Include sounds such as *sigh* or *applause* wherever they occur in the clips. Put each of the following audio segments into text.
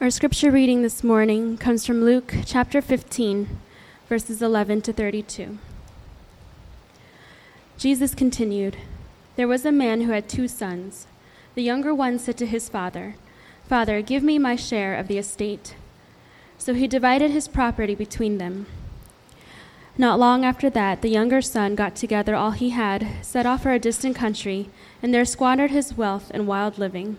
Our scripture reading this morning comes from Luke chapter 15, verses 11 to 32. Jesus continued There was a man who had two sons. The younger one said to his father, Father, give me my share of the estate. So he divided his property between them. Not long after that, the younger son got together all he had, set off for a distant country, and there squandered his wealth in wild living.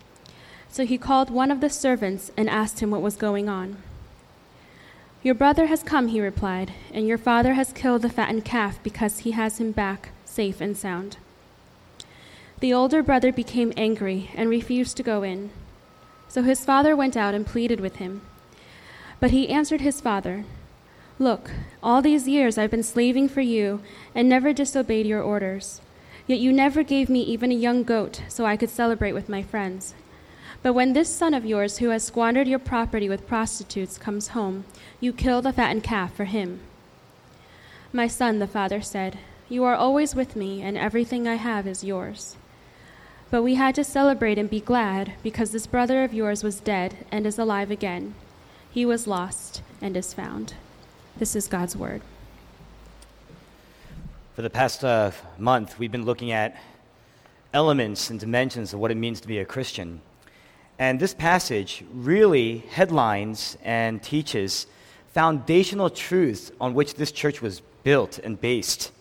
So he called one of the servants and asked him what was going on. Your brother has come, he replied, and your father has killed the fattened calf because he has him back safe and sound. The older brother became angry and refused to go in. So his father went out and pleaded with him. But he answered his father, Look, all these years I've been slaving for you and never disobeyed your orders. Yet you never gave me even a young goat so I could celebrate with my friends. But when this son of yours, who has squandered your property with prostitutes, comes home, you kill the fattened calf for him. My son, the father said, You are always with me, and everything I have is yours. But we had to celebrate and be glad because this brother of yours was dead and is alive again. He was lost and is found. This is God's word. For the past uh, month, we've been looking at elements and dimensions of what it means to be a Christian. And this passage really headlines and teaches foundational truths on which this church was built and based,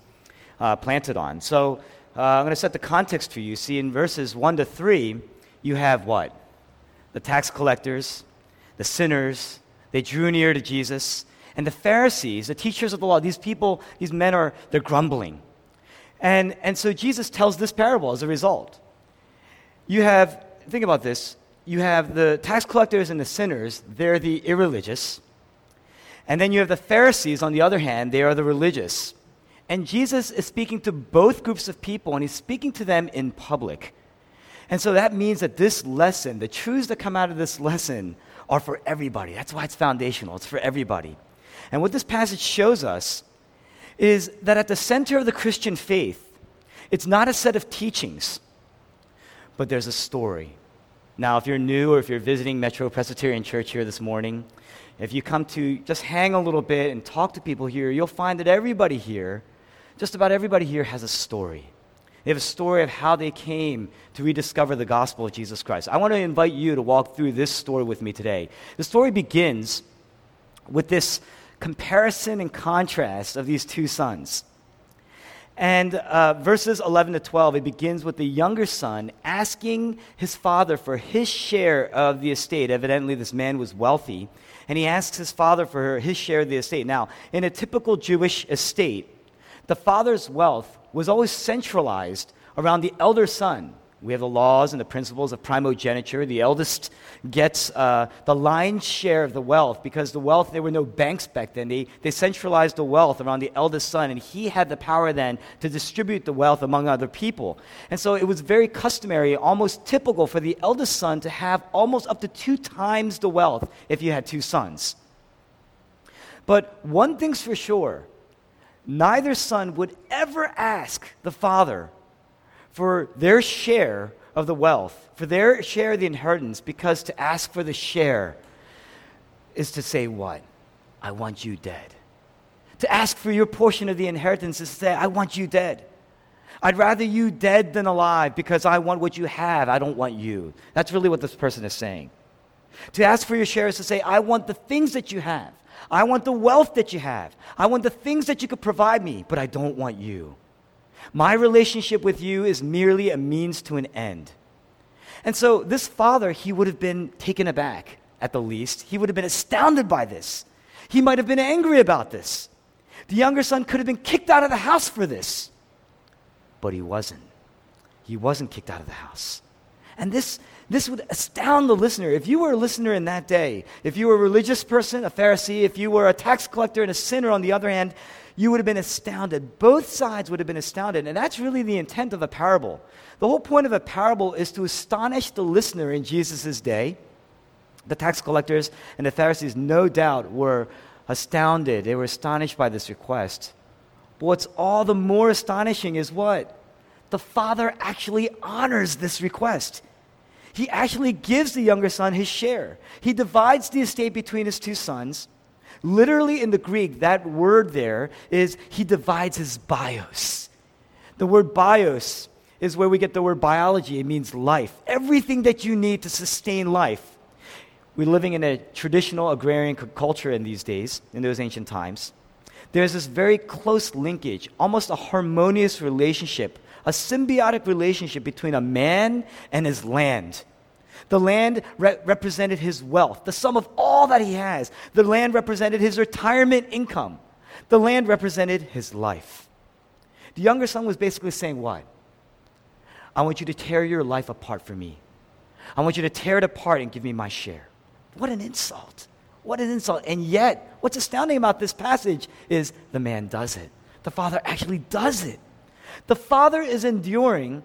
uh, planted on. So uh, I'm going to set the context for you. See, in verses 1 to 3, you have what? The tax collectors, the sinners, they drew near to Jesus. And the Pharisees, the teachers of the law, these people, these men are, they're grumbling. And, and so Jesus tells this parable as a result. You have, think about this, you have the tax collectors and the sinners, they're the irreligious. And then you have the Pharisees, on the other hand, they are the religious. And Jesus is speaking to both groups of people, and he's speaking to them in public. And so that means that this lesson, the truths that come out of this lesson, are for everybody. That's why it's foundational, it's for everybody. And what this passage shows us is that at the center of the Christian faith, it's not a set of teachings, but there's a story. Now, if you're new or if you're visiting Metro Presbyterian Church here this morning, if you come to just hang a little bit and talk to people here, you'll find that everybody here, just about everybody here, has a story. They have a story of how they came to rediscover the gospel of Jesus Christ. I want to invite you to walk through this story with me today. The story begins with this comparison and contrast of these two sons. And uh, verses 11 to 12, it begins with the younger son asking his father for his share of the estate. Evidently, this man was wealthy. And he asks his father for his share of the estate. Now, in a typical Jewish estate, the father's wealth was always centralized around the elder son. We have the laws and the principles of primogeniture. The eldest gets uh, the lion's share of the wealth because the wealth, there were no banks back then. They, they centralized the wealth around the eldest son, and he had the power then to distribute the wealth among other people. And so it was very customary, almost typical for the eldest son to have almost up to two times the wealth if you had two sons. But one thing's for sure neither son would ever ask the father for their share of the wealth, for their share of the inheritance, because to ask for the share is to say, What? I want you dead. To ask for your portion of the inheritance is to say, I want you dead. I'd rather you dead than alive because I want what you have. I don't want you. That's really what this person is saying. To ask for your share is to say, I want the things that you have. I want the wealth that you have. I want the things that you could provide me, but I don't want you. My relationship with you is merely a means to an end. And so this father, he would have been taken aback at the least. He would have been astounded by this. He might have been angry about this. The younger son could have been kicked out of the house for this. But he wasn't. He wasn't kicked out of the house. And this, this would astound the listener. If you were a listener in that day, if you were a religious person, a Pharisee, if you were a tax collector and a sinner on the other hand, you would have been astounded. Both sides would have been astounded. And that's really the intent of a parable. The whole point of a parable is to astonish the listener in Jesus' day. The tax collectors and the Pharisees, no doubt, were astounded. They were astonished by this request. But what's all the more astonishing is what? The father actually honors this request. He actually gives the younger son his share. He divides the estate between his two sons. Literally in the Greek, that word there is he divides his bios. The word bios is where we get the word biology. It means life. Everything that you need to sustain life. We're living in a traditional agrarian culture in these days, in those ancient times. There's this very close linkage, almost a harmonious relationship, a symbiotic relationship between a man and his land. The land re- represented his wealth, the sum of all that he has. The land represented his retirement income. The land represented his life. The younger son was basically saying, What? I want you to tear your life apart for me. I want you to tear it apart and give me my share. What an insult. What an insult. And yet, what's astounding about this passage is the man does it. The father actually does it. The father is enduring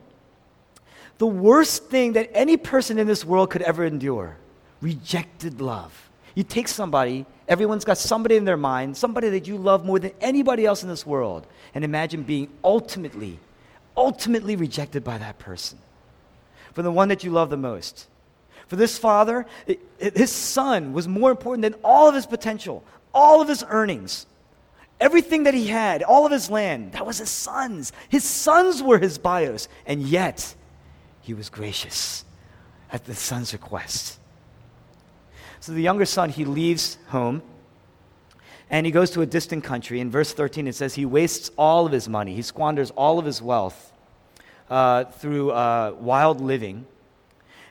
the worst thing that any person in this world could ever endure rejected love. You take somebody, everyone's got somebody in their mind, somebody that you love more than anybody else in this world, and imagine being ultimately, ultimately rejected by that person. For the one that you love the most. For this father, it, it, his son was more important than all of his potential, all of his earnings, everything that he had, all of his land. That was his son's. His sons were his bios. And yet, he was gracious at the son's request. So the younger son, he leaves home and he goes to a distant country. In verse 13, it says he wastes all of his money, he squanders all of his wealth uh, through uh, wild living.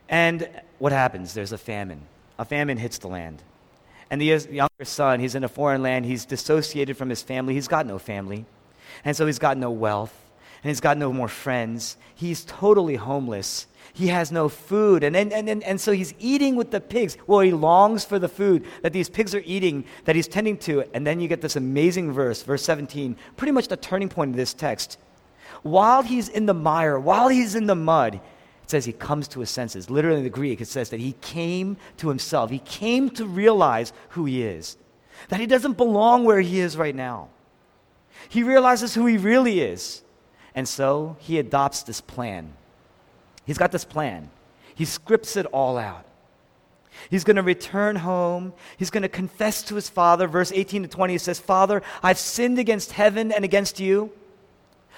And what happens? There's a famine. A famine hits the land. And the younger son, he's in a foreign land. He's dissociated from his family. He's got no family. And so he's got no wealth. And he's got no more friends. He's totally homeless. He has no food. And, and, and, and so he's eating with the pigs. Well, he longs for the food that these pigs are eating, that he's tending to. And then you get this amazing verse, verse 17, pretty much the turning point of this text. While he's in the mire, while he's in the mud, it says he comes to his senses. Literally in the Greek, it says that he came to himself. He came to realize who he is, that he doesn't belong where he is right now. He realizes who he really is. And so he adopts this plan. He's got this plan. He scripts it all out. He's going to return home. He's going to confess to his father. Verse 18 to 20 he says, Father, I've sinned against heaven and against you.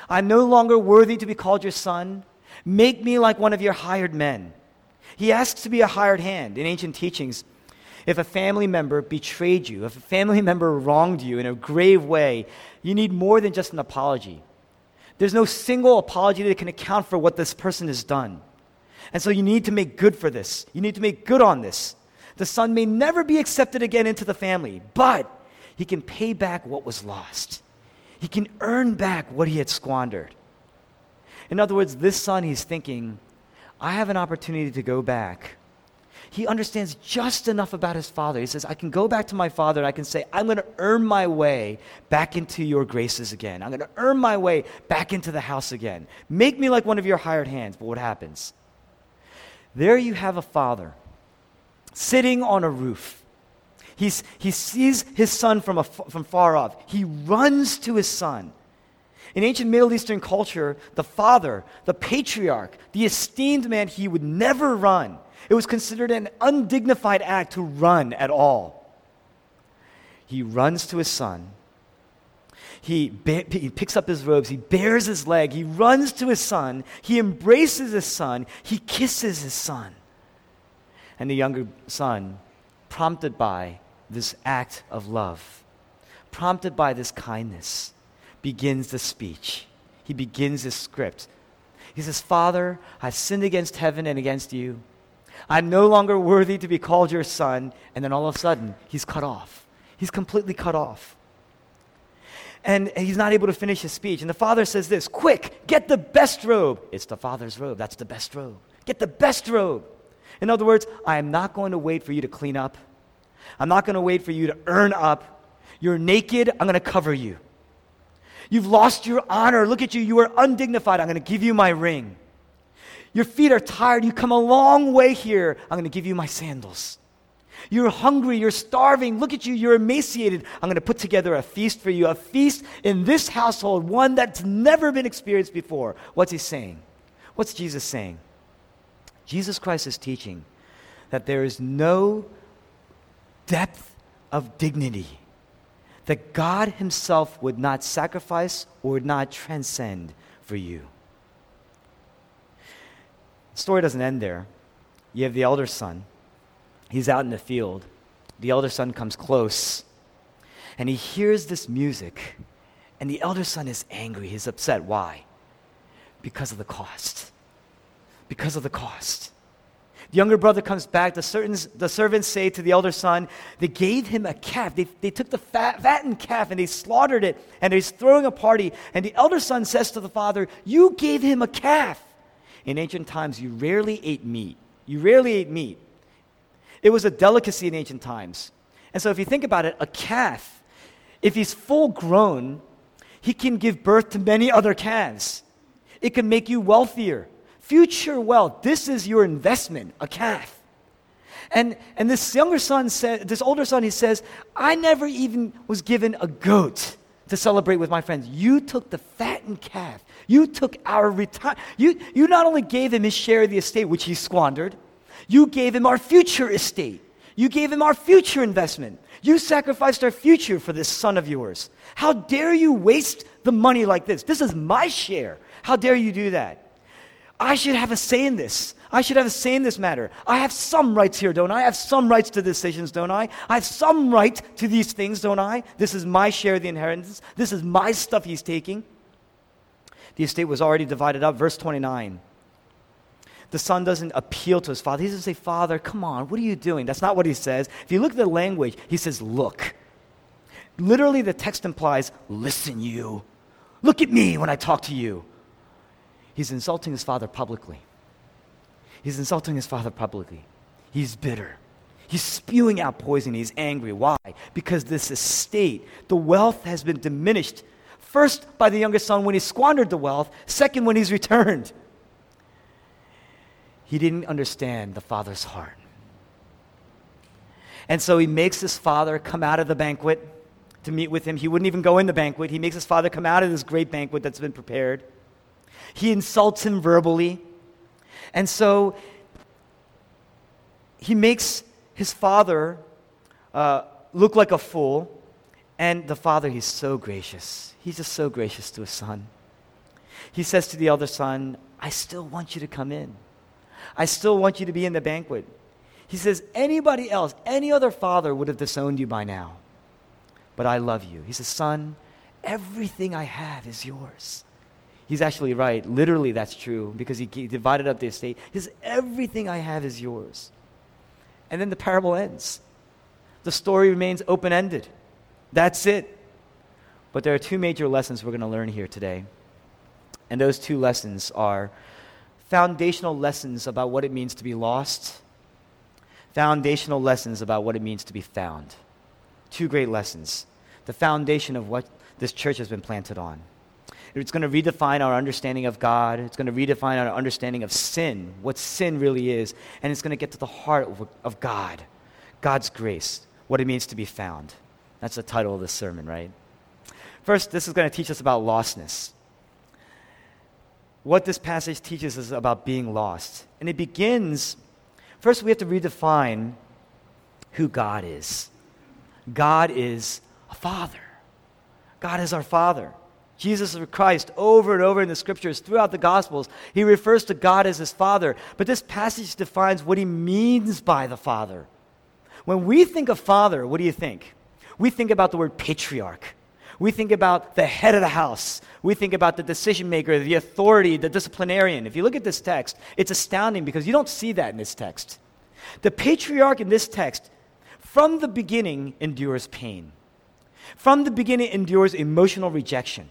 I'm no longer worthy to be called your son. Make me like one of your hired men. He asks to be a hired hand. In ancient teachings, if a family member betrayed you, if a family *laughs* member wronged you in a grave way, you need more than just an apology. There's no single apology that can account for what this person has done. And so you need to make good for this. You need to make good on this. The son may never be accepted again into the family, but he can pay back what was lost. He can earn back what he had squandered. In other words, this son, he's thinking, I have an opportunity to go back. He understands just enough about his father. He says, I can go back to my father and I can say, I'm going to earn my way back into your graces again. I'm going to earn my way back into the house again. Make me like one of your hired hands. But what happens? There you have a father sitting on a roof. He's, he sees his son from, a, from far off. He runs to his son. In ancient Middle Eastern culture, the father, the patriarch, the esteemed man, he would never run. It was considered an undignified act to run at all. He runs to his son. He, ba- he picks up his robes. He bares his leg. He runs to his son. He embraces his son. He kisses his son. And the younger son, prompted by this act of love, prompted by this kindness, begins the speech. He begins his script. He says, Father, I've sinned against heaven and against you. I'm no longer worthy to be called your son. And then all of a sudden, he's cut off. He's completely cut off. And he's not able to finish his speech. And the father says this Quick, get the best robe. It's the father's robe. That's the best robe. Get the best robe. In other words, I am not going to wait for you to clean up. I'm not going to wait for you to earn up. You're naked. I'm going to cover you. You've lost your honor. Look at you. You are undignified. I'm going to give you my ring. Your feet are tired. You come a long way here. I'm going to give you my sandals. You're hungry. You're starving. Look at you. You're emaciated. I'm going to put together a feast for you, a feast in this household, one that's never been experienced before. What's he saying? What's Jesus saying? Jesus Christ is teaching that there is no depth of dignity that God Himself would not sacrifice or would not transcend for you. The story doesn't end there. You have the elder son. He's out in the field. The elder son comes close and he hears this music. And the elder son is angry. He's upset. Why? Because of the cost. Because of the cost. The younger brother comes back. The, certain, the servants say to the elder son, they gave him a calf. They, they took the fat, fattened calf and they slaughtered it, and he's throwing a party. And the elder son says to the father, You gave him a calf in ancient times, you rarely ate meat. You rarely ate meat. It was a delicacy in ancient times. And so, if you think about it, a calf, if he's full grown, he can give birth to many other calves. It can make you wealthier. Future wealth, this is your investment, a calf. And, and this younger son said, this older son, he says, I never even was given a goat to celebrate with my friends. You took the fattened calf. You took our retire. You, you not only gave him his share of the estate, which he squandered, you gave him our future estate. You gave him our future investment. You sacrificed our future for this son of yours. How dare you waste the money like this? This is my share. How dare you do that? I should have a say in this. I should have a say in this matter. I have some rights here, don't I? I have some rights to decisions, don't I? I have some right to these things, don't I? This is my share of the inheritance. This is my stuff he's taking. The estate was already divided up. Verse 29. The son doesn't appeal to his father. He doesn't say, Father, come on, what are you doing? That's not what he says. If you look at the language, he says, Look. Literally, the text implies, Listen, you. Look at me when I talk to you. He's insulting his father publicly. He's insulting his father publicly. He's bitter. He's spewing out poison. He's angry. Why? Because this estate, the wealth has been diminished. First, by the youngest son when he squandered the wealth, second, when he's returned. He didn't understand the father's heart. And so he makes his father come out of the banquet to meet with him. He wouldn't even go in the banquet. He makes his father come out of this great banquet that's been prepared. He insults him verbally. And so he makes his father uh, look like a fool. And the father, he's so gracious. He's just so gracious to his son. He says to the elder son, I still want you to come in. I still want you to be in the banquet. He says, anybody else, any other father would have disowned you by now. But I love you. He says, Son, everything I have is yours. He's actually right. Literally, that's true because he divided up the estate. He says, Everything I have is yours. And then the parable ends. The story remains open ended. That's it. But there are two major lessons we're going to learn here today. And those two lessons are foundational lessons about what it means to be lost, foundational lessons about what it means to be found. Two great lessons. The foundation of what this church has been planted on. It's going to redefine our understanding of God. It's going to redefine our understanding of sin, what sin really is. And it's going to get to the heart of, of God, God's grace. what it means to be found. That's the title of this sermon, right? First, this is going to teach us about lostness. What this passage teaches us about being lost. And it begins, first, we have to redefine who God is. God is a father. God is our father. Jesus Christ, over and over in the scriptures, throughout the Gospels, he refers to God as his Father. But this passage defines what he means by the Father. When we think of Father, what do you think? We think about the word patriarch. We think about the head of the house. We think about the decision maker, the authority, the disciplinarian. If you look at this text, it's astounding because you don't see that in this text. The patriarch in this text, from the beginning, endures pain. From the beginning, endures emotional rejection.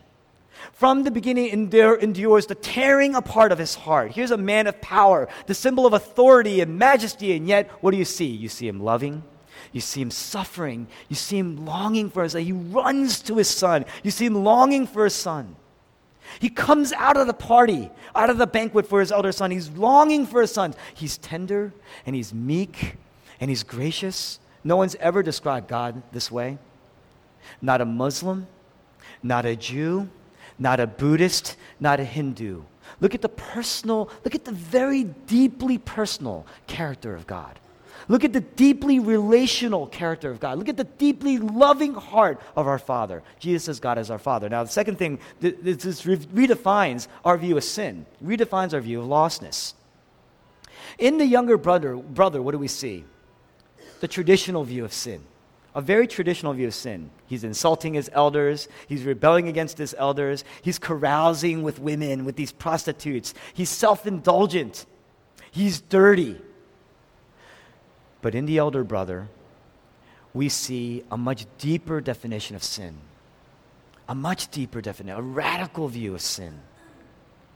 From the beginning, endure, endures the tearing apart of his heart. Here's a man of power, the symbol of authority and majesty, and yet, what do you see? You see him loving. You see him suffering. You see him longing for his son. He runs to his son. You see him longing for his son. He comes out of the party, out of the banquet for his elder son. He's longing for his son. He's tender and he's meek and he's gracious. No one's ever described God this way. Not a Muslim, not a Jew, not a Buddhist, not a Hindu. Look at the personal, look at the very deeply personal character of God. Look at the deeply relational character of God. Look at the deeply loving heart of our Father. Jesus says God is our Father. Now, the second thing, this redefines our view of sin, redefines our view of lostness. In the younger brother, brother, what do we see? The traditional view of sin a very traditional view of sin. He's insulting his elders, he's rebelling against his elders, he's carousing with women, with these prostitutes, he's self indulgent, he's dirty. But in the elder brother, we see a much deeper definition of sin, a much deeper definition, a radical view of sin.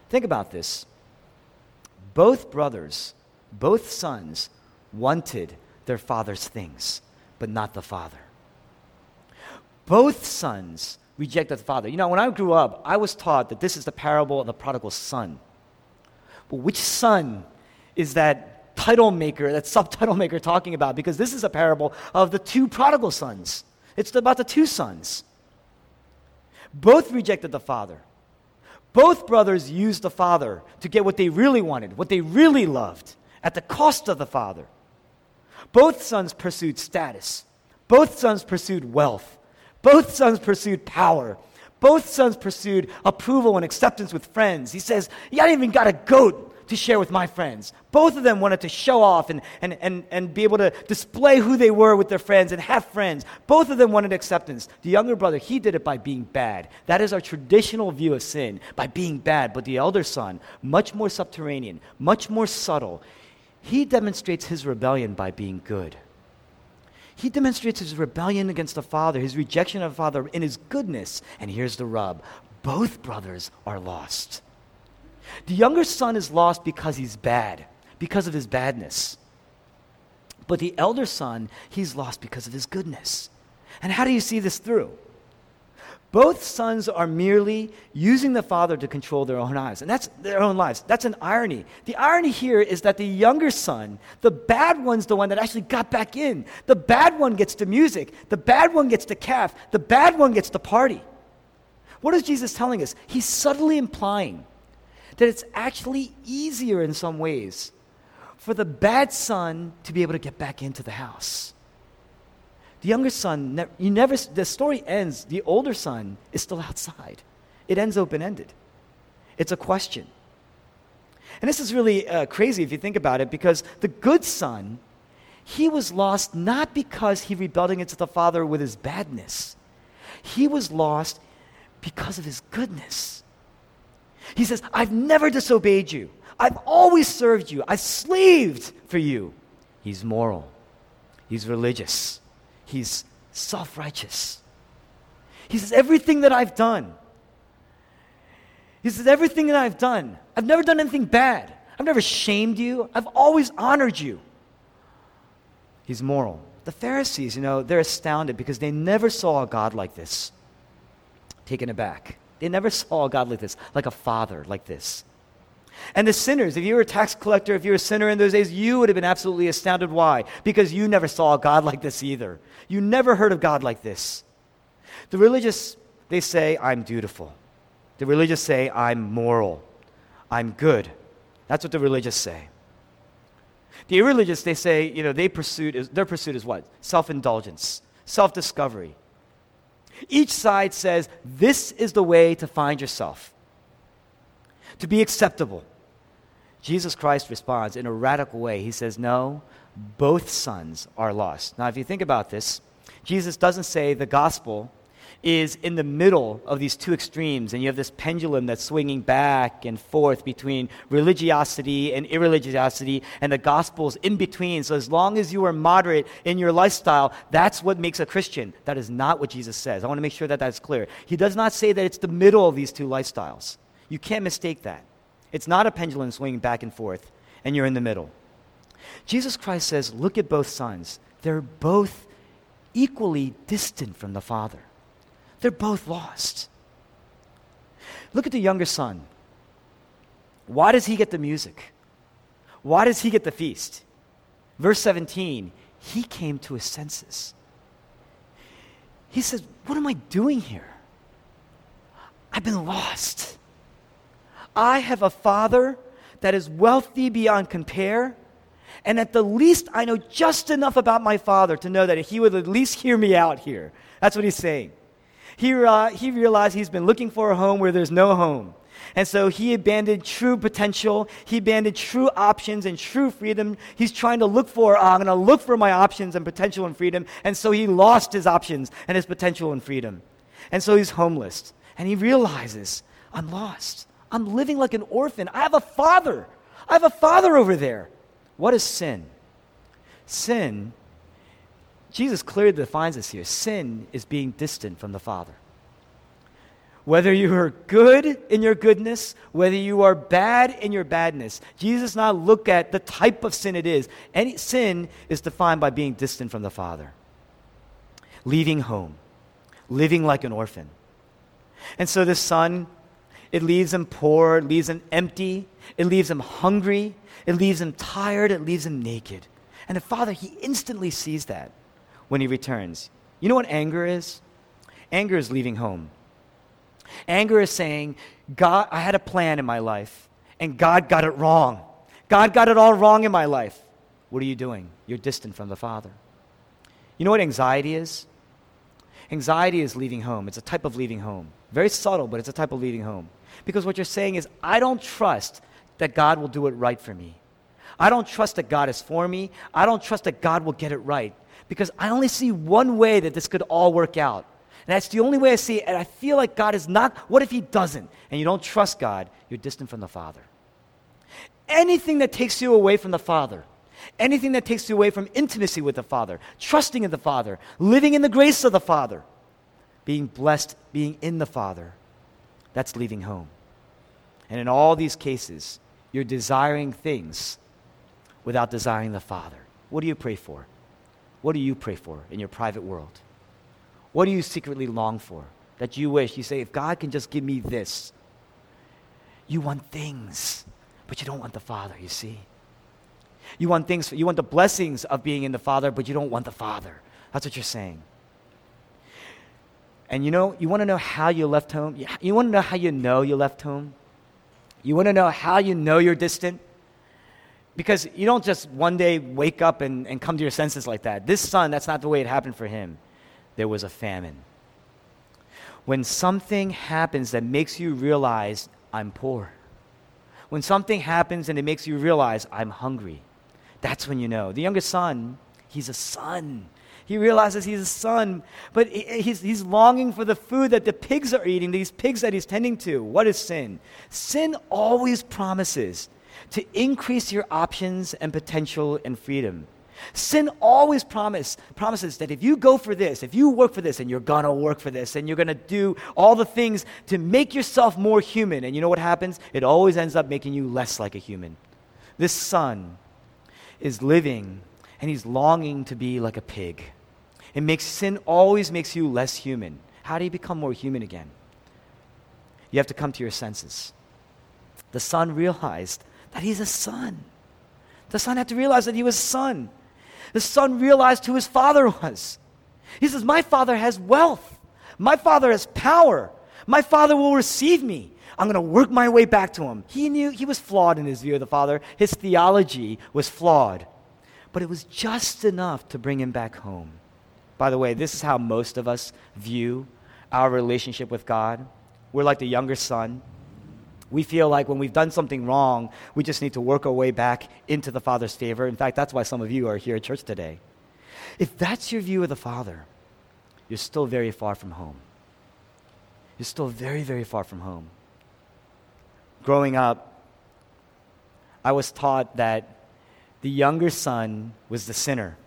Think about this. Both brothers, both sons, wanted their father's things but not the father. Both sons rejected the father. You know, when I grew up, I was taught that this is the parable of the prodigal son. But which son is that title maker, that subtitle maker talking about? Because this is a parable of the two prodigal sons. It's about the two sons. Both rejected the father. Both brothers used the father to get what they really wanted, what they really loved, at the cost of the father. Both sons pursued status. Both sons pursued wealth. Both sons pursued power. Both sons pursued approval and acceptance with friends. He says, Yeah, I even got a goat to share with my friends. Both of them wanted to show off and, and, and, and be able to display who they were with their friends and have friends. Both of them wanted acceptance. The younger brother, he did it by being bad. That is our traditional view of sin, by being bad. But the elder son, much more subterranean, much more subtle, he demonstrates his rebellion by being good. He demonstrates his rebellion against the Father, his rejection of the Father in his goodness. And here's the rub both brothers are lost. The younger son is lost because he's bad, because of his badness. But the elder son, he's lost because of his goodness. And how do you see this through? Both sons are merely using the father to control their own lives. And that's their own lives. That's an irony. The irony here is that the younger son, the bad one's the one that actually got back in. The bad one gets the music. The bad one gets the calf. The bad one gets the party. What is Jesus telling us? He's subtly implying that it's actually easier in some ways for the bad son to be able to get back into the house. The younger son, you never, the story ends, the older son is still outside. It ends open ended. It's a question. And this is really uh, crazy if you think about it because the good son, he was lost not because he rebelled against the father with his badness, he was lost because of his goodness. He says, I've never disobeyed you. I've always served you. I've slaved for you. He's moral. He's religious. He's self righteous. He says, Everything that I've done, he says, Everything that I've done, I've never done anything bad. I've never shamed you. I've always honored you. He's moral. The Pharisees, you know, they're astounded because they never saw a God like this. Taken aback. They never saw a God like this, like a father like this. And the sinners, if you were a tax collector, if you were a sinner in those days, you would have been absolutely astounded. Why? Because you never saw a God like this either. You never heard of God like this. The religious, they say, I'm dutiful. The religious say, I'm moral. I'm good. That's what the religious say. The irreligious, they say, you know, they pursuit is, their pursuit is what? Self indulgence, self discovery. Each side says, this is the way to find yourself, to be acceptable. Jesus Christ responds in a radical way. He says, no, both sons are lost. Now, if you think about this, Jesus doesn't say the gospel is in the middle of these two extremes, and you have this pendulum that's swinging back and forth between religiosity and irreligiosity, and the gospel's in between. So, as long as you are moderate in your lifestyle, that's what makes a Christian. That is not what Jesus says. I want to make sure that that's clear. He does not say that it's the middle of these two lifestyles. You can't mistake that. It's not a pendulum swinging back and forth, and you're in the middle. Jesus Christ says, Look at both sons. They're both equally distant from the Father. They're both lost. Look at the younger son. Why does he get the music? Why does he get the feast? Verse 17, he came to his senses. He says, What am I doing here? I've been lost. I have a father that is wealthy beyond compare. And at the least, I know just enough about my father to know that he would at least hear me out here. That's what he's saying he, uh, he realized he's been looking for a home where there's no home. And so he abandoned true potential. He abandoned true options and true freedom. He's trying to look for, uh, I'm going to look for my options and potential and freedom. And so he lost his options and his potential and freedom. And so he's homeless. And he realizes, I'm lost. I'm living like an orphan. I have a father. I have a father over there. What is sin? Sin Jesus clearly defines this here. Sin is being distant from the Father. Whether you are good in your goodness, whether you are bad in your badness, Jesus not look at the type of sin it is. Any sin is defined by being distant from the Father, leaving home, living like an orphan. And so this son, it leaves him poor, it leaves him empty, it leaves him hungry, it leaves him tired, it leaves him naked. And the father, he instantly sees that when he returns. You know what anger is? Anger is leaving home. Anger is saying, God, I had a plan in my life, and God got it wrong. God got it all wrong in my life. What are you doing? You're distant from the Father. You know what anxiety is? Anxiety is leaving home. It's a type of leaving home. Very subtle, but it's a type of leaving home. Because what you're saying is, I don't trust that God will do it right for me. I don't trust that God is for me. I don't trust that God will get it right because I only see one way that this could all work out. And that's the only way I see it. And I feel like God is not. What if He doesn't? And you don't trust God, you're distant from the Father. Anything that takes you away from the Father, anything that takes you away from intimacy with the Father, trusting in the Father, living in the grace of the Father, being blessed, being in the Father, that's leaving home. And in all these cases, you're desiring things without desiring the Father. What do you pray for? What do you pray for in your private world? What do you secretly long for? That you wish, you say, if God can just give me this. You want things, but you don't want the Father, you see. You want things, you want the blessings of being in the Father, but you don't want the Father. That's what you're saying. And you know, you want to know how you left home? You want to know how you know you left home? You want to know how you know you're distant? Because you don't just one day wake up and, and come to your senses like that. This son, that's not the way it happened for him. There was a famine. When something happens that makes you realize, I'm poor. When something happens and it makes you realize, I'm hungry. That's when you know. The youngest son, he's a son. He realizes he's a son, but he's, he's longing for the food that the pigs are eating, these pigs that he's tending to. What is sin? Sin always promises to increase your options and potential and freedom. Sin always promise, promises that if you go for this, if you work for this, and you're gonna work for this, and you're gonna do all the things to make yourself more human, and you know what happens? It always ends up making you less like a human. This son is living and he's longing to be like a pig. It makes sin always makes you less human. How do you become more human again? You have to come to your senses. the son realized that he's a son. The son had to realize that he was a son. The son realized who his father was. He says, My father has wealth. My father has power. My father will receive me. I'm going to work my way back to him. He knew he was flawed in his view of the father. His theology was flawed. But it was just enough to bring him back home. By the way, this is how most of us view our relationship with God. We're like the younger son. We feel like when we've done something wrong, we just need to work our way back into the Father's favor. In fact, that's why some of you are here at church today. If that's your view of the Father, you're still very far from home. You're still very, very far from home. Growing up, I was taught that the younger son was the sinner.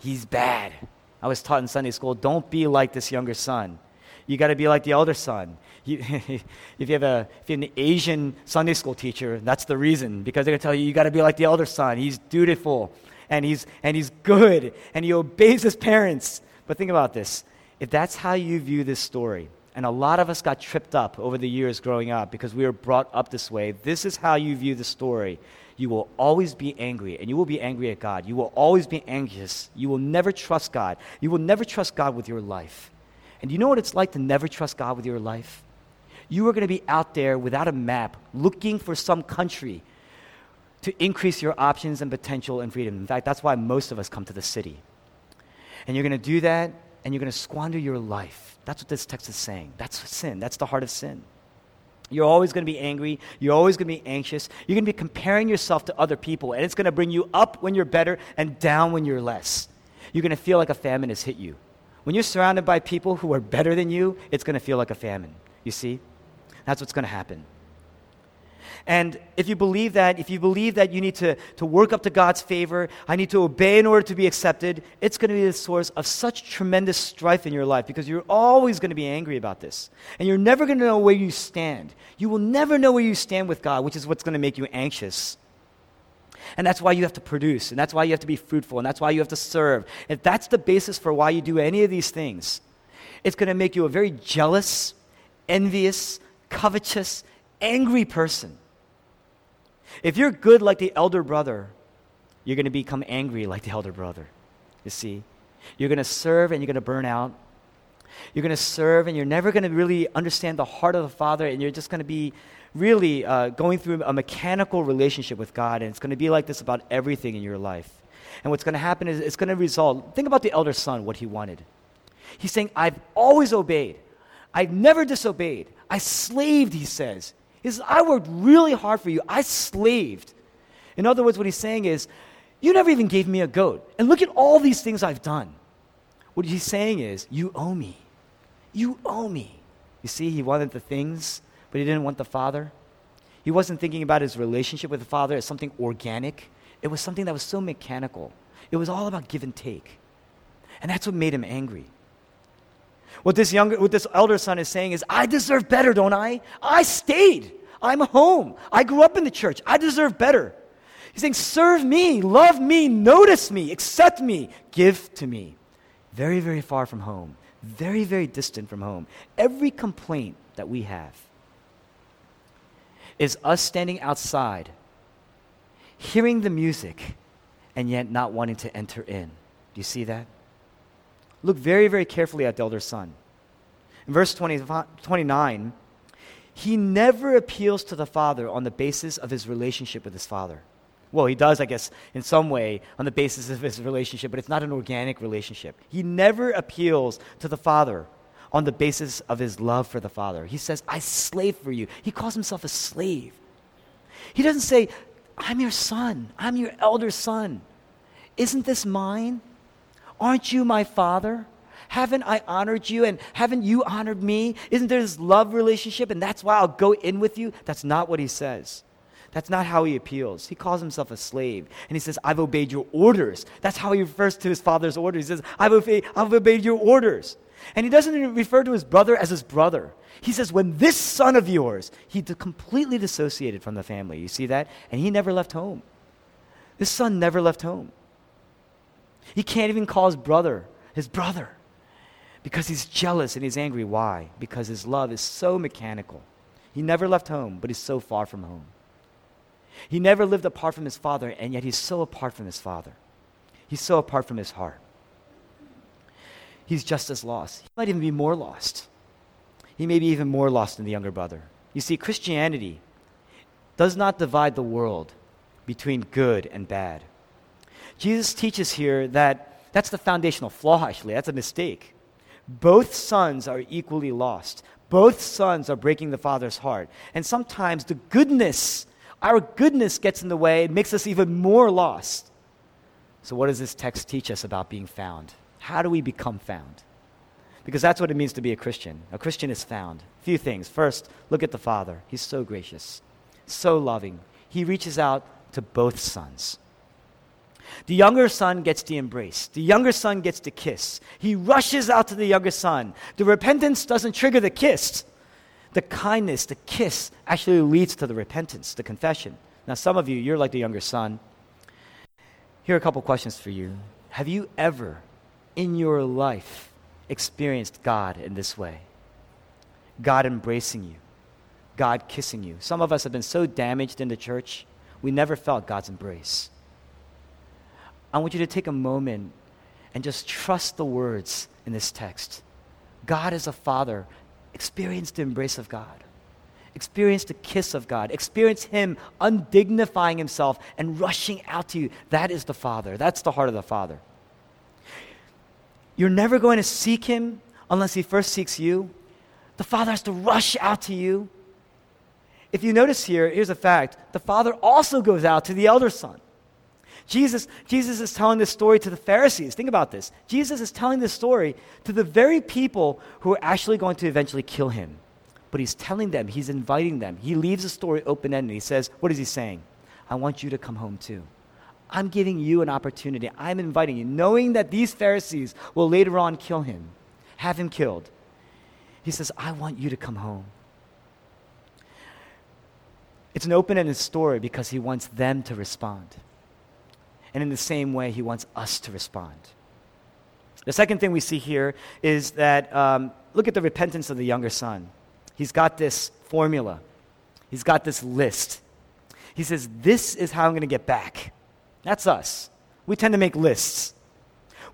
He's bad. I was taught in Sunday school don't be like this younger son. You got to be like the elder son. You, *laughs* if, you have a, if you have an Asian Sunday school teacher, that's the reason, because they're going to tell you you got to be like the elder son. He's dutiful, and he's, and he's good, and he obeys his parents. But think about this if that's how you view this story, and a lot of us got tripped up over the years growing up because we were brought up this way, this is how you view the story. You will always be angry, and you will be angry at God. You will always be anxious. You will never trust God. You will never trust God with your life. And you know what it's like to never trust God with your life? You are going to be out there without a map looking for some country to increase your options and potential and freedom. In fact, that's why most of us come to the city. And you're going to do that, and you're going to squander your life. That's what this text is saying. That's sin. That's the heart of sin. You're always going to be angry. You're always going to be anxious. You're going to be comparing yourself to other people, and it's going to bring you up when you're better and down when you're less. You're going to feel like a famine has hit you. When you're surrounded by people who are better than you, it's going to feel like a famine. You see? That's what's going to happen. And if you believe that, if you believe that you need to, to work up to God's favor, I need to obey in order to be accepted, it's going to be the source of such tremendous strife in your life because you're always going to be angry about this. And you're never going to know where you stand. You will never know where you stand with God, which is what's going to make you anxious. And that's why you have to produce, and that's why you have to be fruitful, and that's why you have to serve. If that's the basis for why you do any of these things, it's going to make you a very jealous, envious, covetous, angry person. If you're good like the elder brother, you're going to become angry like the elder brother. You see? You're going to serve and you're going to burn out. You're going to serve and you're never going to really understand the heart of the Father, and you're just going to be really uh, going through a mechanical relationship with God, and it's going to be like this about everything in your life. And what's going to happen is it's going to result. Think about the elder son, what he wanted. He's saying, I've always obeyed, I've never disobeyed. I slaved, he says. He says, I worked really hard for you. I slaved. In other words, what he's saying is, You never even gave me a goat. And look at all these things I've done. What he's saying is, You owe me. You owe me. You see, he wanted the things but he didn't want the Father. He wasn't thinking about his relationship with the Father as something organic, it was something that was so mechanical. It was all about give and take. And that's what made him angry. What this younger, what this elder son is saying is, I deserve better, don't I? I stayed. I'm home. I grew up in the church. I deserve better. He's saying, serve me, love me, notice me, accept me, give to me. Very, very far from home. Very, very distant from home. Every complaint that we have is us standing outside, hearing the music, and yet not wanting to enter in. Do you see that? Look very, very carefully at the elder son. In verse 20, 29, he never appeals to the father on the basis of his relationship with his father. Well, he does, I guess, in some way on the basis of his relationship, but it's not an organic relationship. He never appeals to the father on the basis of his love for the Father. He says, I slave for you. He calls himself a slave. He doesn't say, I'm your son, I'm your elder son. Isn't this mine? Aren't you my father? Haven't I honored you and haven't you honored me? Isn't there this love relationship and that's why I'll go in with you? That's not what he says. That's not how he appeals. He calls himself a slave. And he says, I've obeyed your orders. That's how he refers to his father's orders. He says, I've obeyed, I've obeyed your orders. And he doesn't even refer to his brother as his brother. He says, when this son of yours, he completely dissociated from the family. You see that? And he never left home. This son never left home. He can't even call his brother his brother because he's jealous and he's angry. Why? Because his love is so mechanical. He never left home, but he's so far from home. He never lived apart from his father, and yet he's so apart from his father. He's so apart from his heart. He's just as lost. He might even be more lost. He may be even more lost than the younger brother. You see, Christianity does not divide the world between good and bad. Jesus teaches here that that's the foundational flaw, actually. That's a mistake. Both sons are equally lost. Both sons are breaking the father's heart. And sometimes the goodness, our goodness gets in the way. It makes us even more lost. So, what does this text teach us about being found? How do we become found? Because that's what it means to be a Christian. A Christian is found. A few things. First, look at the Father. He's so gracious, so loving. He reaches out to both sons. The younger son gets the embrace. The younger son gets the kiss. He rushes out to the younger son. The repentance doesn't trigger the kiss. The kindness, the kiss, actually leads to the repentance, the confession. Now, some of you, you're like the younger son. Here are a couple questions for you. Have you ever in your life experienced God in this way? God embracing you, God kissing you. Some of us have been so damaged in the church, we never felt God's embrace. I want you to take a moment and just trust the words in this text. God is a father. Experience the embrace of God. Experience the kiss of God. Experience Him undignifying Himself and rushing out to you. That is the Father. That's the heart of the Father. You're never going to seek Him unless He first seeks you. The Father has to rush out to you. If you notice here, here's a fact the Father also goes out to the elder son. Jesus, Jesus is telling this story to the Pharisees. Think about this. Jesus is telling this story to the very people who are actually going to eventually kill him. But he's telling them, he's inviting them. He leaves the story open ended. He says, What is he saying? I want you to come home too. I'm giving you an opportunity. I'm inviting you, knowing that these Pharisees will later on kill him, have him killed. He says, I want you to come home. It's an open ended story because he wants them to respond. And in the same way, he wants us to respond. The second thing we see here is that um, look at the repentance of the younger son. He's got this formula, he's got this list. He says, This is how I'm going to get back. That's us. We tend to make lists.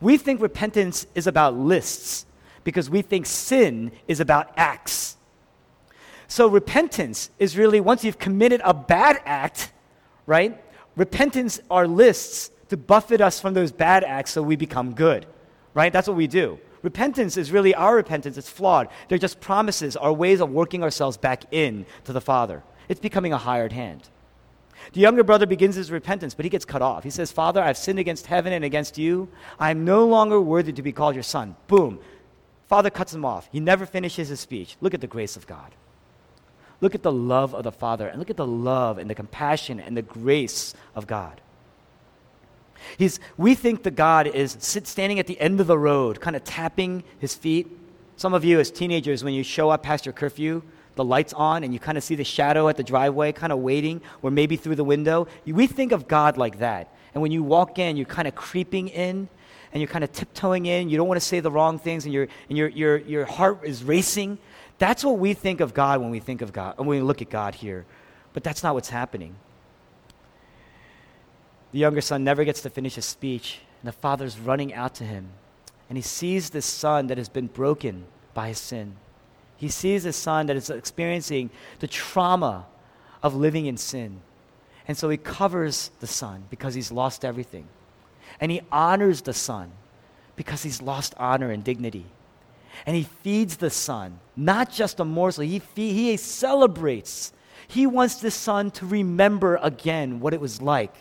We think repentance is about lists because we think sin is about acts. So repentance is really once you've committed a bad act, right? Repentance are lists to buffet us from those bad acts so we become good, right? That's what we do. Repentance is really our repentance. It's flawed. They're just promises, our ways of working ourselves back in to the Father. It's becoming a hired hand. The younger brother begins his repentance, but he gets cut off. He says, Father, I've sinned against heaven and against you. I am no longer worthy to be called your son. Boom. Father cuts him off. He never finishes his speech. Look at the grace of God. Look at the love of the Father and look at the love and the compassion and the grace of God. He's, we think that God is sit, standing at the end of the road, kind of tapping his feet. Some of you, as teenagers, when you show up past your curfew, the light's on, and you kind of see the shadow at the driveway, kind of waiting, or maybe through the window. We think of God like that. And when you walk in, you're kind of creeping in, and you're kind of tiptoeing in. You don't want to say the wrong things, and, your, and your, your, your heart is racing. That's what we think of God when we think of God, when we look at God here. But that's not what's happening. The younger son never gets to finish his speech, and the father's running out to him. And he sees this son that has been broken by his sin. He sees a son that is experiencing the trauma of living in sin. And so he covers the son because he's lost everything. And he honors the son because he's lost honor and dignity and he feeds the son, not just a morsel, he, he celebrates. He wants the son to remember again what it was like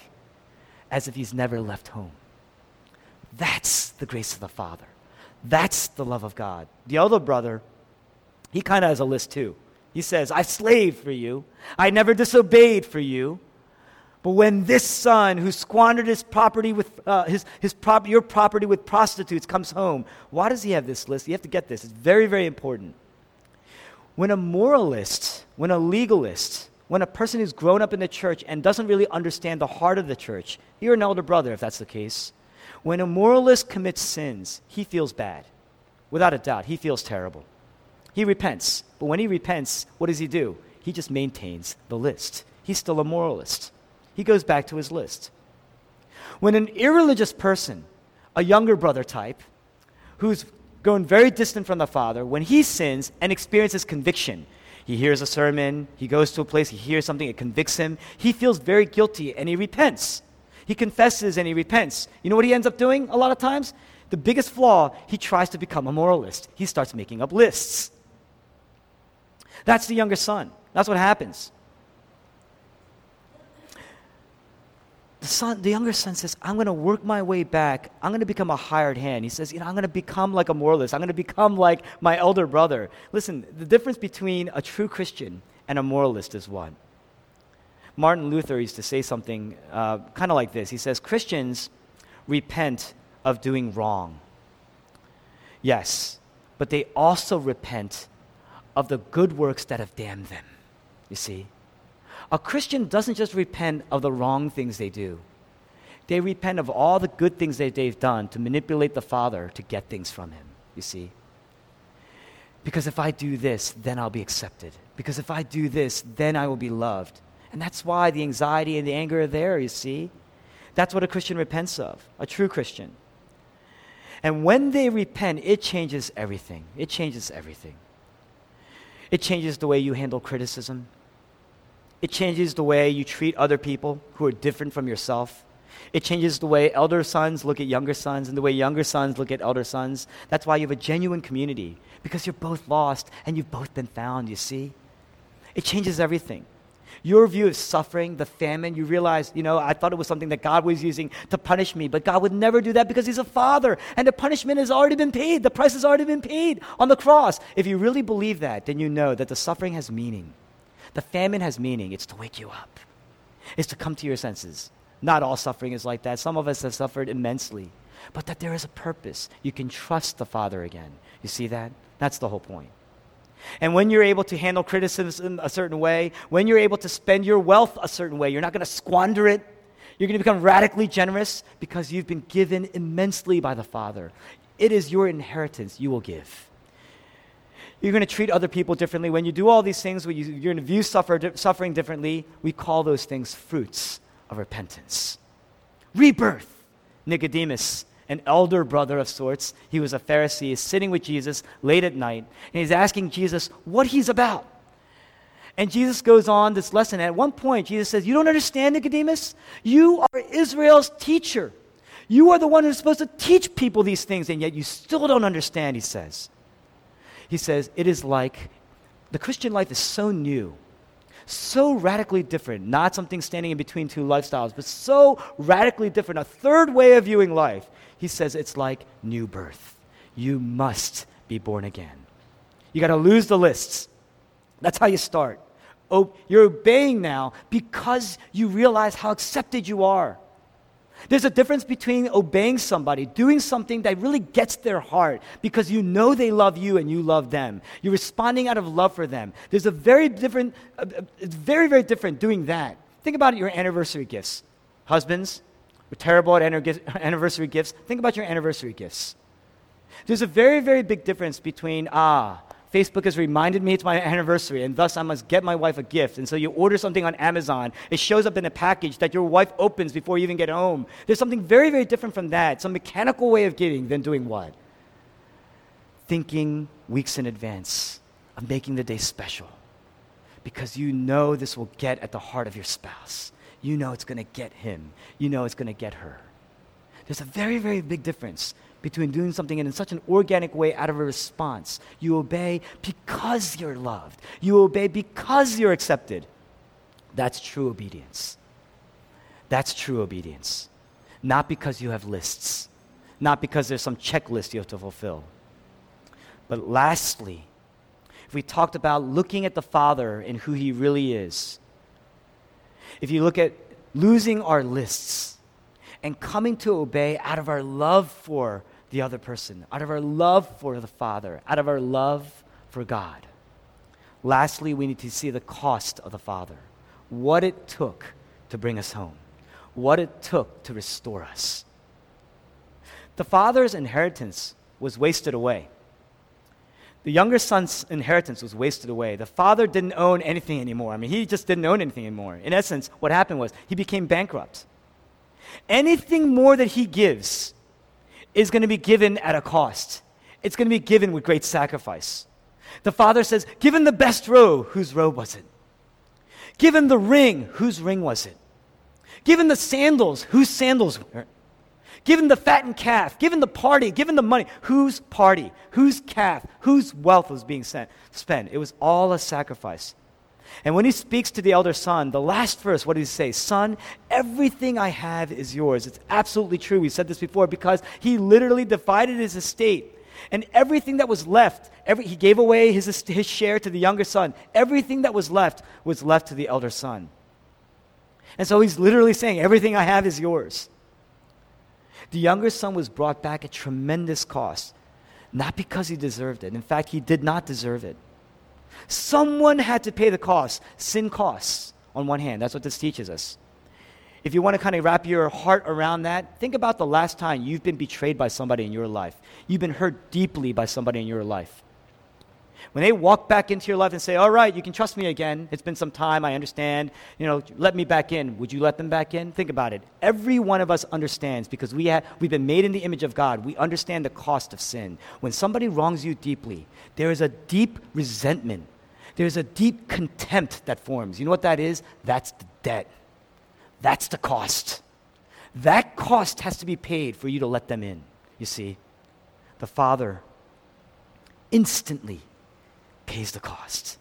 as if he's never left home. That's the grace of the Father. That's the love of God. The other brother, he kind of has a list too. He says, I slaved for you. I never disobeyed for you. But when this son who squandered his property with uh, his, his prop, your property with prostitutes comes home, why does he have this list? You have to get this. It's very, very important. When a moralist, when a legalist, when a person who's grown up in the church and doesn't really understand the heart of the church, you're an elder brother if that's the case. When a moralist commits sins, he feels bad. Without a doubt, he feels terrible. He repents. But when he repents, what does he do? He just maintains the list. He's still a moralist. He goes back to his list. When an irreligious person, a younger brother type, who's grown very distant from the Father, when he sins and experiences conviction, he hears a sermon, he goes to a place, he hears something, it convicts him, he feels very guilty and he repents. He confesses and he repents. You know what he ends up doing a lot of times? The biggest flaw, he tries to become a moralist. He starts making up lists. That's the younger son. That's what happens. The son, the younger son says, I'm going to work my way back. I'm going to become a hired hand. He says, you know, I'm going to become like a moralist. I'm going to become like my elder brother. Listen, the difference between a true Christian and a moralist is what? Martin Luther used to say something uh, kind of like this. He says, Christians repent of doing wrong. Yes, but they also repent of the good works that have damned them. You see? A Christian doesn't just repent of the wrong things they do, they repent of all the good things that they've done to manipulate the Father to get things from Him. You see? Because if I do this, then I'll be accepted. Because if I do this, then I will be loved. And that's why the anxiety and the anger are there, you see? That's what a Christian repents of, a true Christian. And when they repent, it changes everything. It changes everything. It changes the way you handle criticism. It changes the way you treat other people who are different from yourself. It changes the way elder sons look at younger sons and the way younger sons look at elder sons. That's why you have a genuine community, because you're both lost and you've both been found, you see? It changes everything your view of suffering, the famine, you realize, you know, I thought it was something that God was using to punish me, but God would never do that because He's a Father, and the punishment has already been paid. The price has already been paid on the cross. If you really believe that, then you know that the suffering has meaning. The famine has meaning. It's to wake you up, it's to come to your senses. Not all suffering is like that. Some of us have suffered immensely, but that there is a purpose. You can trust the Father again. You see that? That's the whole point. And when you're able to handle criticism a certain way, when you're able to spend your wealth a certain way, you're not going to squander it. You're going to become radically generous because you've been given immensely by the Father. It is your inheritance you will give. You're going to treat other people differently. When you do all these things, when you, are going to view suffer, suffering differently, we call those things fruits of repentance. Rebirth. Nicodemus an elder brother of sorts. He was a Pharisee, is sitting with Jesus late at night, and he's asking Jesus what he's about. And Jesus goes on this lesson. At one point, Jesus says, You don't understand, Nicodemus? You are Israel's teacher. You are the one who's supposed to teach people these things, and yet you still don't understand, he says. He says, It is like the Christian life is so new, so radically different, not something standing in between two lifestyles, but so radically different, a third way of viewing life he says it's like new birth. You must be born again. You got to lose the lists. That's how you start. Oh, you're obeying now because you realize how accepted you are. There's a difference between obeying somebody, doing something that really gets their heart because you know they love you and you love them. You're responding out of love for them. There's a very different, uh, it's very, very different doing that. Think about your anniversary gifts. Husbands, we're terrible at *laughs* anniversary gifts. Think about your anniversary gifts. There's a very, very big difference between, ah, Facebook has reminded me it's my anniversary, and thus I must get my wife a gift. And so you order something on Amazon, it shows up in a package that your wife opens before you even get home. There's something very, very different from that. Some mechanical way of giving than doing what? Thinking weeks in advance of making the day special. Because you know this will get at the heart of your spouse you know it's going to get him. You know it's going to get her. There's a very, very big difference between doing something in such an organic way out of a response. You obey because you're loved, you obey because you're accepted. That's true obedience. That's true obedience. Not because you have lists, not because there's some checklist you have to fulfill. But lastly, if we talked about looking at the Father and who He really is, if you look at losing our lists and coming to obey out of our love for the other person, out of our love for the Father, out of our love for God. Lastly, we need to see the cost of the Father, what it took to bring us home, what it took to restore us. The Father's inheritance was wasted away. the younger son's inheritance was wasted away. The father didn't own anything anymore. I mean, he just didn't own anything anymore. In essence, what happened was he became bankrupt. Anything more that he gives is going to be given at a cost, it's going to be given with great sacrifice. The father says, Give him the best robe. Whose robe was it? Give him the ring. Whose ring was it? Give him the sandals. Whose sandals were it? Give him the fattened calf. Give him the party. Give him the money. Whose party? Whose calf? Whose wealth was being sent, spent? It was all a sacrifice. And when he speaks to the elder son, the last verse, what does he say? Son, everything I have is yours. It's absolutely true. We said this before because he literally divided his estate. And everything that was left, every, he gave away his, his share to the younger son. Everything that was left was left to the elder son. And so he's literally saying, Everything I have is yours. The younger son was brought back at tremendous cost, not because he deserved it. In fact, he did not deserve it. Someone had to pay the cost. Sin costs, on one hand. That's what this teaches us. If you want to kind of wrap your heart around that, think about the last time you've been betrayed by somebody in your life. You've been hurt deeply by somebody in your life. When they walk back into your life and say, All right, you can trust me again. It's been some time. I understand. You know, let me back in. Would you let them back in? Think about it. Every one of us understands because we have, we've been made in the image of God. We understand the cost of sin. When somebody wrongs you deeply, there is a deep resentment, there's a deep contempt that forms. You know what that is? That's the debt. That's the cost. That cost has to be paid for you to let them in, you see. The Father instantly pays the cost.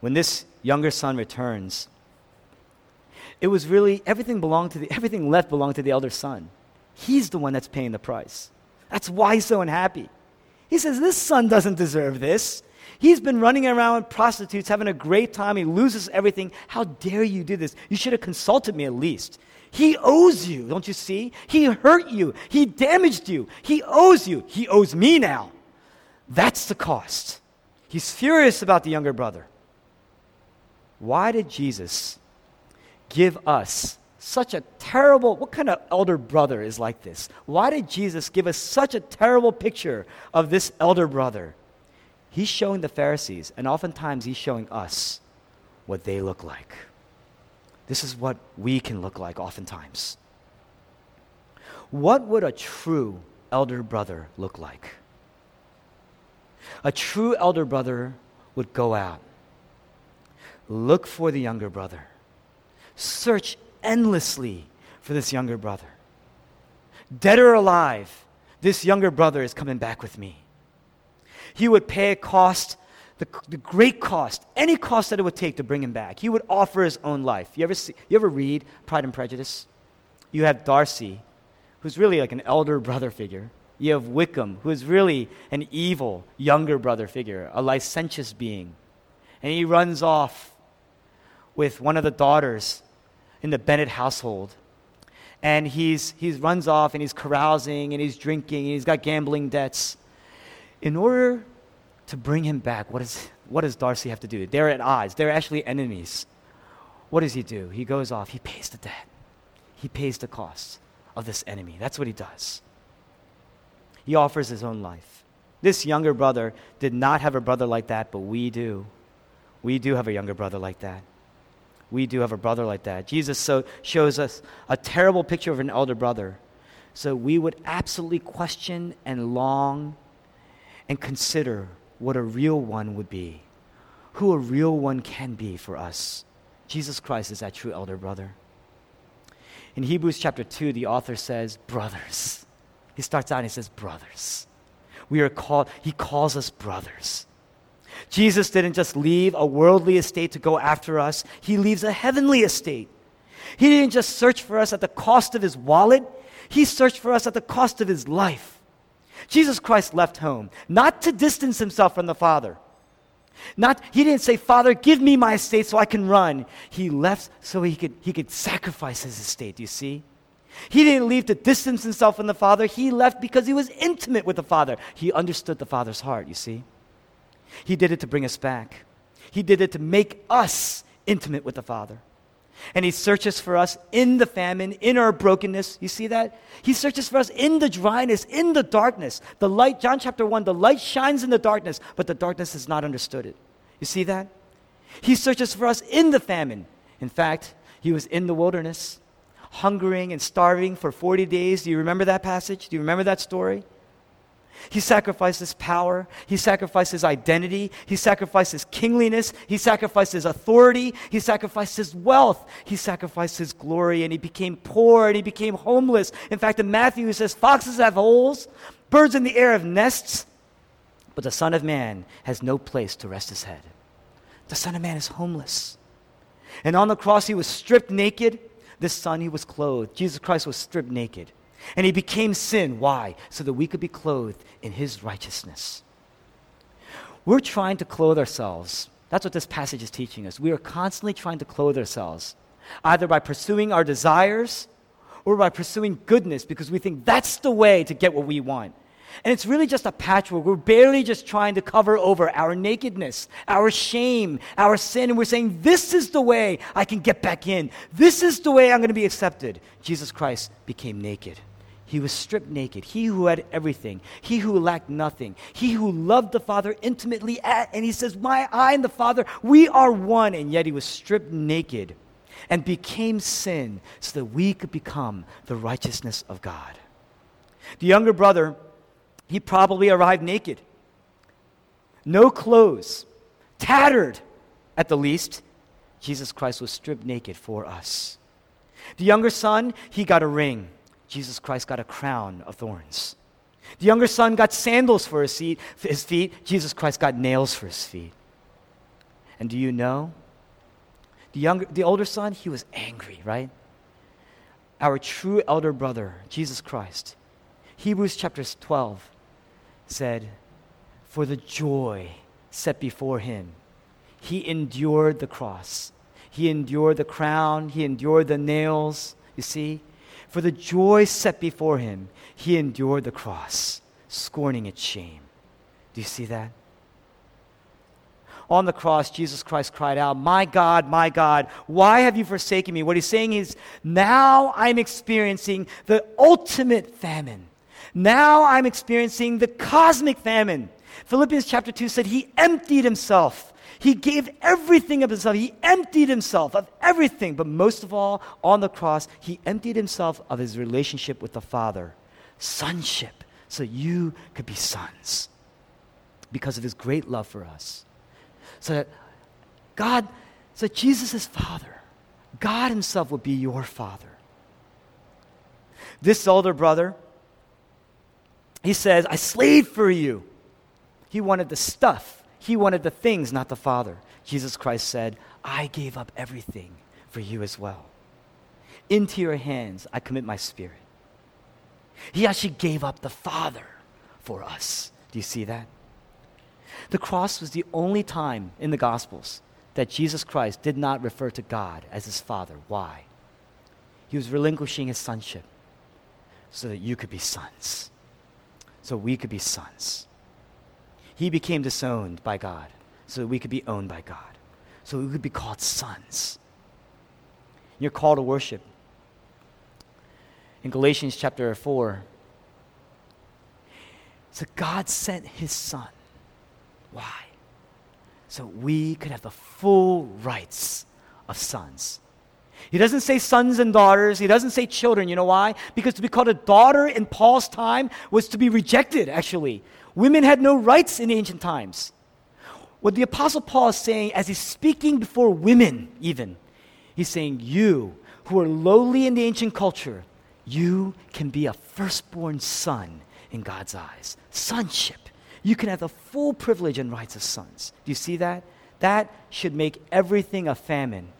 When this younger son returns, it was really everything belonged to the everything left belonged to the elder son. He's the one that's paying the price. That's why he's so unhappy. He says, This son doesn't deserve this. He's been running around with prostitutes, having a great time. He loses everything. How dare you do this? You should have consulted me at least. He owes you, don't you see? He hurt you. He damaged you. He owes you. He owes me now. That's the cost. He's furious about the younger brother. Why did Jesus give us such a terrible, what kind of elder brother is like this? Why did Jesus give us such a terrible picture of this elder brother? He's showing the Pharisees, and oftentimes he's showing us what they look like. This is what we can look like oftentimes. What would a true elder brother look like? A true elder brother would go out, look for the younger brother, search endlessly for this younger brother. Dead or alive, this younger brother is coming back with me. He would pay a cost, the, the great cost, any cost that it would take to bring him back. He would offer his own life. You ever, see, you ever read Pride and Prejudice? You have Darcy, who's really like an elder brother figure. You have Wickham, who is really an evil younger brother figure, a licentious being. And he runs off with one of the daughters in the Bennet household. And he's, he runs off and he's carousing and he's drinking and he's got gambling debts. In order to bring him back, what, is, what does Darcy have to do? They're at odds, they're actually enemies. What does he do? He goes off, he pays the debt, he pays the cost of this enemy. That's what he does. He offers his own life. This younger brother did not have a brother like that, but we do. We do have a younger brother like that. We do have a brother like that. Jesus so shows us a terrible picture of an elder brother. So we would absolutely question and long and consider what a real one would be, who a real one can be for us. Jesus Christ is that true elder brother. In Hebrews chapter 2, the author says, Brothers. He starts out and he says, Brothers. We are called, he calls us brothers. Jesus didn't just leave a worldly estate to go after us, he leaves a heavenly estate. He didn't just search for us at the cost of his wallet, he searched for us at the cost of his life. Jesus Christ left home, not to distance himself from the Father. Not, he didn't say, Father, give me my estate so I can run. He left so he could, he could sacrifice his estate, you see? He didn't leave to distance himself from the Father. He left because he was intimate with the Father. He understood the Father's heart, you see? He did it to bring us back. He did it to make us intimate with the Father. And he searches for us in the famine, in our brokenness. You see that? He searches for us in the dryness, in the darkness. The light, John chapter 1, the light shines in the darkness, but the darkness has not understood it. You see that? He searches for us in the famine. In fact, he was in the wilderness, hungering and starving for 40 days. Do you remember that passage? Do you remember that story? He sacrificed his power. He sacrificed his identity. He sacrificed his kingliness. He sacrificed his authority. He sacrificed his wealth. He sacrificed his glory. And he became poor and he became homeless. In fact, in Matthew, he says, Foxes have holes, birds in the air have nests, but the Son of Man has no place to rest his head. The Son of Man is homeless. And on the cross, he was stripped naked. This Son, he was clothed. Jesus Christ was stripped naked. And he became sin. Why? So that we could be clothed in his righteousness. We're trying to clothe ourselves. That's what this passage is teaching us. We are constantly trying to clothe ourselves, either by pursuing our desires or by pursuing goodness because we think that's the way to get what we want. And it's really just a patchwork. We're barely just trying to cover over our nakedness, our shame, our sin. And we're saying, this is the way I can get back in. This is the way I'm going to be accepted. Jesus Christ became naked. He was stripped naked. He who had everything. He who lacked nothing. He who loved the Father intimately. At, and he says, My I and the Father, we are one. And yet he was stripped naked and became sin so that we could become the righteousness of God. The younger brother, he probably arrived naked, no clothes, tattered at the least. Jesus Christ was stripped naked for us. The younger son, he got a ring. Jesus Christ got a crown of thorns. The younger son got sandals for his feet. Jesus Christ got nails for his feet. And do you know? The, younger, the older son, he was angry, right? Our true elder brother, Jesus Christ, Hebrews chapter 12 said, For the joy set before him, he endured the cross. He endured the crown. He endured the nails. You see? For the joy set before him, he endured the cross, scorning its shame. Do you see that? On the cross, Jesus Christ cried out, My God, my God, why have you forsaken me? What he's saying is, now I'm experiencing the ultimate famine. Now I'm experiencing the cosmic famine. Philippians chapter 2 said he emptied himself he gave everything of himself. He emptied himself of everything. But most of all, on the cross, he emptied himself of his relationship with the Father, sonship, so you could be sons because of his great love for us. So that God, so Jesus is Father. God himself would be your Father. This older brother, he says, I slaved for you. He wanted the stuff he wanted the things, not the Father. Jesus Christ said, I gave up everything for you as well. Into your hands I commit my spirit. He actually gave up the Father for us. Do you see that? The cross was the only time in the Gospels that Jesus Christ did not refer to God as his Father. Why? He was relinquishing his sonship so that you could be sons, so we could be sons. He became disowned by God so that we could be owned by God, so we could be called sons. Your call to worship. In Galatians chapter 4, so God sent his son. Why? So we could have the full rights of sons. He doesn't say sons and daughters. He doesn't say children. You know why? Because to be called a daughter in Paul's time was to be rejected, actually. Women had no rights in ancient times. What the Apostle Paul is saying, as he's speaking before women, even, he's saying, You who are lowly in the ancient culture, you can be a firstborn son in God's eyes. Sonship. You can have the full privilege and rights of sons. Do you see that? That should make everything a famine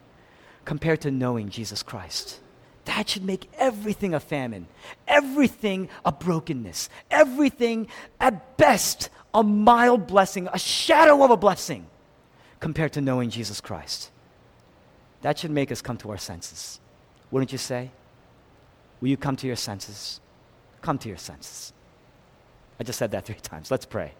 compared to knowing Jesus Christ. That should make everything a famine, everything a brokenness, everything at best a mild blessing, a shadow of a blessing compared to knowing Jesus Christ. That should make us come to our senses. Wouldn't you say? Will you come to your senses? Come to your senses. I just said that three *laughs* times. Let's pray.